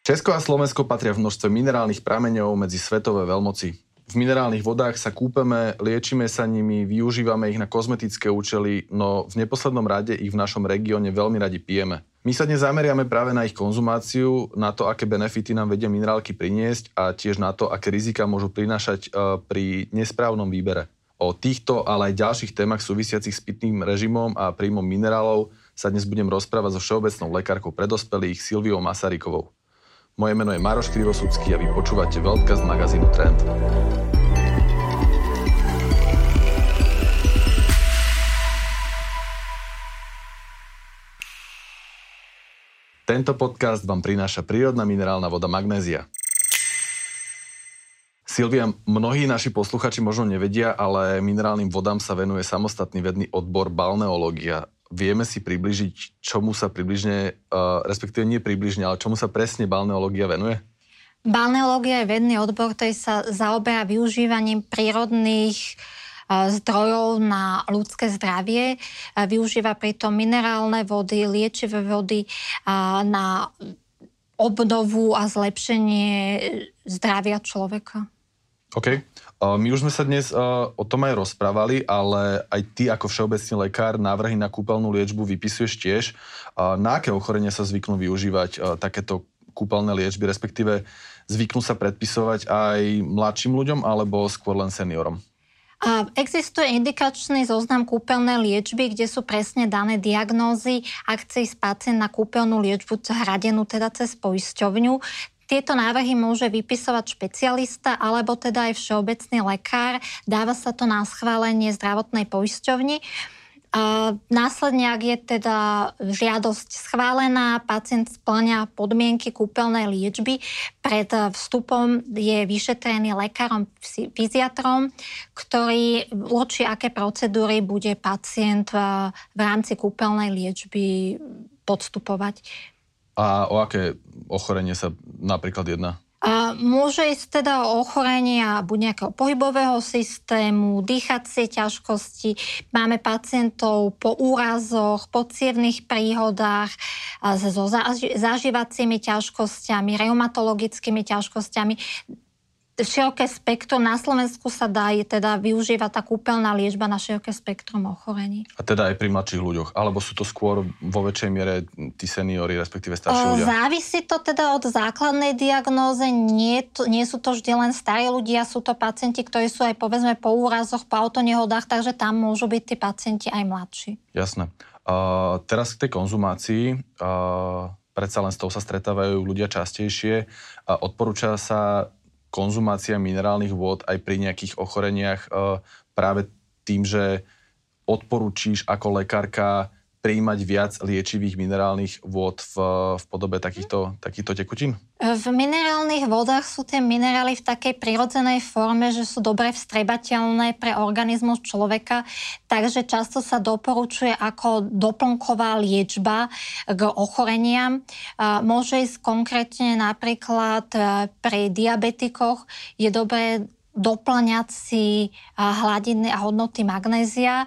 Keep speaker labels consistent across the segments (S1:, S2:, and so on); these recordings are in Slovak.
S1: Česko a Slovensko patria v množstve minerálnych prameňov medzi svetové veľmoci. V minerálnych vodách sa kúpeme, liečíme sa nimi, využívame ich na kozmetické účely, no v neposlednom rade ich v našom regióne veľmi radi pijeme. My sa dnes zameriame práve na ich konzumáciu, na to, aké benefity nám vedia minerálky priniesť a tiež na to, aké rizika môžu prinášať e, pri nesprávnom výbere. O týchto, ale aj ďalších témach súvisiacich s pitným režimom a príjmom minerálov sa dnes budem rozprávať so všeobecnou lekárkou pre dospelých Silviou Masarykovou. Moje meno je Maroš Krivosudský a vy počúvate Weltcast magazínu Trend. Tento podcast vám prináša prírodná minerálna voda magnézia. Silvia, mnohí naši posluchači možno nevedia, ale minerálnym vodám sa venuje samostatný vedný odbor balneológia vieme si približiť, čomu sa približne, uh, respektíve nie približne, ale čomu sa presne balneológia venuje?
S2: Balneológia je vedný odbor, ktorý sa zaoberá využívaním prírodných zdrojov na ľudské zdravie. Využíva pritom minerálne vody, liečivé vody na obnovu a zlepšenie zdravia človeka.
S1: OK. My už sme sa dnes o tom aj rozprávali, ale aj ty ako všeobecný lekár návrhy na kúpeľnú liečbu vypisuješ tiež. Na aké ochorenia sa zvyknú využívať takéto kúpeľné liečby, respektíve zvyknú sa predpisovať aj mladším ľuďom alebo skôr len seniorom?
S2: A existuje indikačný zoznam kúpeľnej liečby, kde sú presne dané diagnózy, ak chce ísť pacient na kúpeľnú liečbu hradenú teda cez poisťovňu. Tieto návrhy môže vypisovať špecialista alebo teda aj všeobecný lekár. Dáva sa to na schválenie zdravotnej poisťovni. A následne, ak je teda žiadosť schválená, pacient splňa podmienky kúpeľnej liečby, pred vstupom je vyšetrený lekárom, fyziatrom, ktorý určí, aké procedúry bude pacient v rámci kúpeľnej liečby podstupovať.
S1: A o aké ochorenie sa napríklad jedná?
S2: A môže ísť teda o ochorenia buď nejakého pohybového systému, dýchacie ťažkosti. Máme pacientov po úrazoch, po cievných príhodách, so zažívacími ťažkosťami, reumatologickými ťažkosťami široké spektrum. Na Slovensku sa dá je teda využíva tá kúpeľná liečba na široké spektrum ochorení.
S1: A teda aj pri mladších ľuďoch? Alebo sú to skôr vo väčšej miere tí seniori, respektíve starší ľudia?
S2: Závisí to teda od základnej diagnóze. Nie, to, nie sú to vždy len starí ľudia, sú to pacienti, ktorí sú aj povedzme po úrazoch, po autonehodách, takže tam môžu byť tí pacienti aj mladší.
S1: Jasné. Uh, teraz k tej konzumácii. Uh, predsa len s tou sa stretávajú ľudia častejšie. Uh, odporúča sa konzumácia minerálnych vôd aj pri nejakých ochoreniach e, práve tým, že odporúčíš ako lekárka prijímať viac liečivých minerálnych vôd v, v podobe takýchto, takýchto tekutín?
S2: V minerálnych vodách sú tie minerály v takej prirodzenej forme, že sú dobre vstrebateľné pre organizmus človeka, takže často sa doporučuje ako doplnková liečba k ochoreniam. Môže ísť konkrétne napríklad e, pri diabetikoch je dobré doplňať si hladiny a hodnoty magnézia,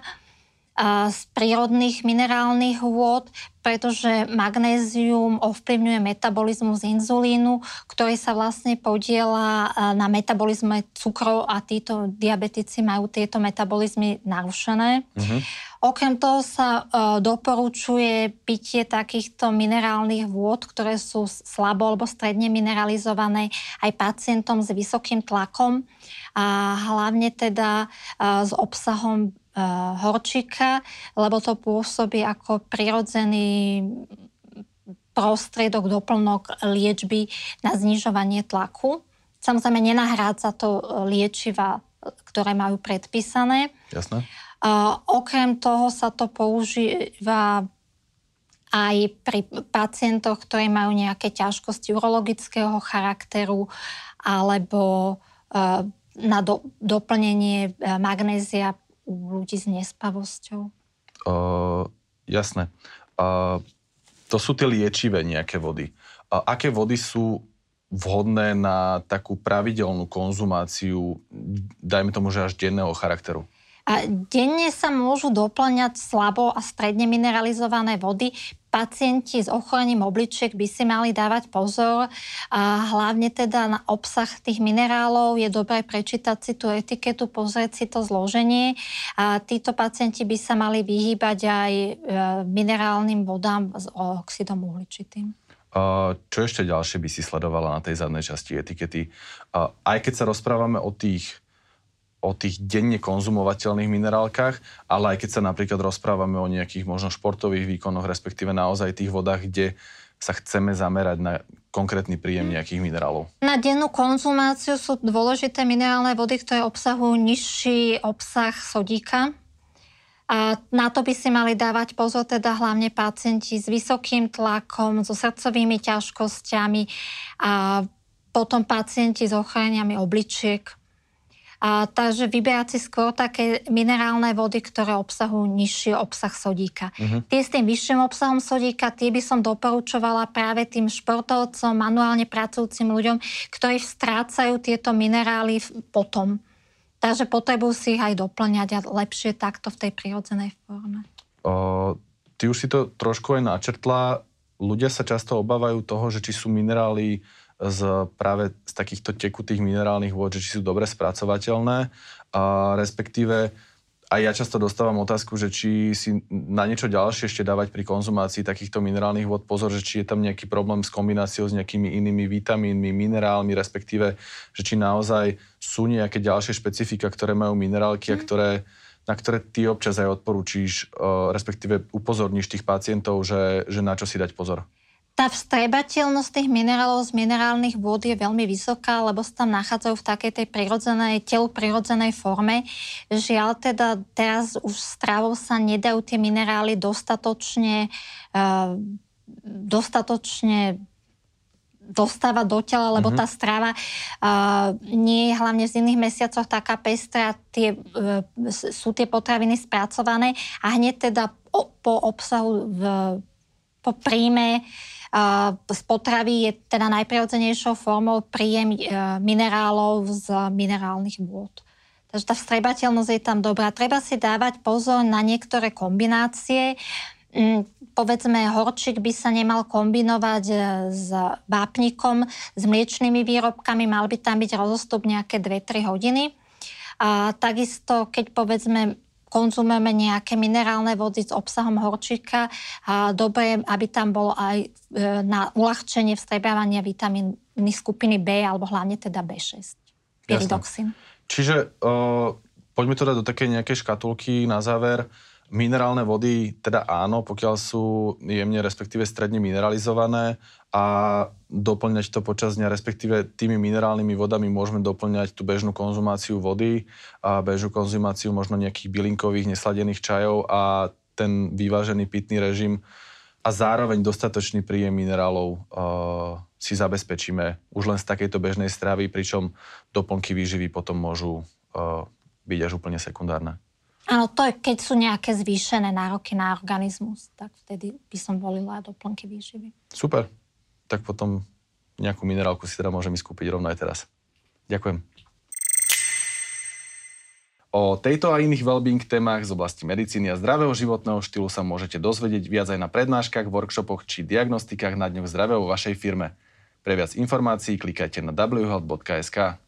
S2: z prírodných minerálnych vôd, pretože magnézium ovplyvňuje metabolizmus inzulínu, ktorý sa vlastne podiela na metabolizme cukrov a títo diabetici majú tieto metabolizmy narušené. Uh-huh. Okrem toho sa uh, doporučuje pitie takýchto minerálnych vôd, ktoré sú slabo alebo stredne mineralizované aj pacientom s vysokým tlakom a hlavne teda uh, s obsahom Eh, horčíka, lebo to pôsobí ako prirodzený prostriedok, doplnok liečby na znižovanie tlaku. Samozrejme, nenahrádza to liečiva, ktoré majú predpísané.
S1: Jasné.
S2: A okrem toho sa to používa aj pri pacientoch, ktorí majú nejaké ťažkosti urologického charakteru alebo na do, doplnenie magnézia ľudí s nespavosťou? Uh,
S1: jasné. Uh, to sú tie liečivé nejaké vody. Uh, aké vody sú vhodné na takú pravidelnú konzumáciu, dajme tomu, že až denného charakteru?
S2: A denne sa môžu doplňať slabo a stredne mineralizované vody. Pacienti s ochorením obličiek by si mali dávať pozor a hlavne teda na obsah tých minerálov. Je dobré prečítať si tú etiketu, pozrieť si to zloženie. A títo pacienti by sa mali vyhýbať aj e, minerálnym vodám s oxidom uhličitým.
S1: Čo ešte ďalšie by si sledovala na tej zadnej časti etikety? Aj keď sa rozprávame o tých o tých denne konzumovateľných minerálkach, ale aj keď sa napríklad rozprávame o nejakých možno športových výkonoch, respektíve naozaj tých vodách, kde sa chceme zamerať na konkrétny príjem nejakých minerálov.
S2: Na dennú konzumáciu sú dôležité minerálne vody, ktoré obsahujú nižší obsah sodíka. A na to by si mali dávať pozor teda hlavne pacienti s vysokým tlakom, so srdcovými ťažkosťami a potom pacienti s ochoreniami obličiek, a, takže vyberať si skôr také minerálne vody, ktoré obsahujú nižší obsah sodíka. Uh-huh. Tie s tým vyšším obsahom sodíka, tie by som doporučovala práve tým športovcom, manuálne pracujúcim ľuďom, ktorí strácajú tieto minerály potom. Takže potrebujú si ich aj doplňať a lepšie takto v tej prirodzenej forme.
S1: O, ty už si to trošku aj načrtla. Ľudia sa často obávajú toho, že či sú minerály z práve z takýchto tekutých minerálnych vôd, že či sú dobre spracovateľné, a respektíve aj ja často dostávam otázku, že či si na niečo ďalšie ešte dávať pri konzumácii takýchto minerálnych vod pozor, že či je tam nejaký problém s kombináciou s nejakými inými vitamínmi, minerálmi, respektíve, že či naozaj sú nejaké ďalšie špecifika, ktoré majú minerálky a mhm. ktoré, na ktoré ty občas aj odporúčíš, respektíve upozorníš tých pacientov, že, že na čo si dať pozor.
S2: Tá vstrebateľnosť tých minerálov z minerálnych vôd je veľmi vysoká, lebo sa tam nachádzajú v takej tej prirodzenej, telu prirodzenej forme. Žiaľ teda teraz už stravou sa nedajú tie minerály dostatočne, uh, dostatočne dostávať do tela, lebo mm-hmm. tá strava uh, nie je hlavne v iných mesiacoch taká pestrá, tie, uh, sú tie potraviny spracované a hneď teda po, po obsahu v, po príjme z potravy je teda najprirodzenejšou formou príjem e, minerálov z minerálnych vôd. Takže tá vstrebateľnosť je tam dobrá. Treba si dávať pozor na niektoré kombinácie. Mm, povedzme, horčík by sa nemal kombinovať e, s vápnikom, s mliečnými výrobkami, mal by tam byť rozostup nejaké 2-3 hodiny. A takisto, keď povedzme konzumujeme nejaké minerálne vody s obsahom horčíka dobre, aby tam bolo aj e, na uľahčenie vstrebávania vitamíny skupiny B alebo hlavne teda B6. Pyridoxin.
S1: Čiže uh, poďme teda do takej nejakej škatulky na záver. Minerálne vody teda áno, pokiaľ sú jemne respektíve stredne mineralizované a doplňať to počas dňa, respektíve tými minerálnymi vodami môžeme doplňať tú bežnú konzumáciu vody a bežnú konzumáciu možno nejakých bylinkových nesladených čajov a ten vyvážený pitný režim a zároveň dostatočný príjem minerálov uh, si zabezpečíme už len z takejto bežnej stravy, pričom doplnky výživy potom môžu uh, byť až úplne sekundárne.
S2: Áno, to je, keď sú nejaké zvýšené nároky na organizmus, tak vtedy by som volila doplnky výživy.
S1: Super. Tak potom nejakú minerálku si teda môžem skúpiť rovno aj teraz. Ďakujem. O tejto a iných wellbeing témach z oblasti medicíny a zdravého životného štýlu sa môžete dozvedieť viac aj na prednáškach, workshopoch či diagnostikách na dňoch zdravia vo vašej firme. Pre viac informácií klikajte na whealth.sk.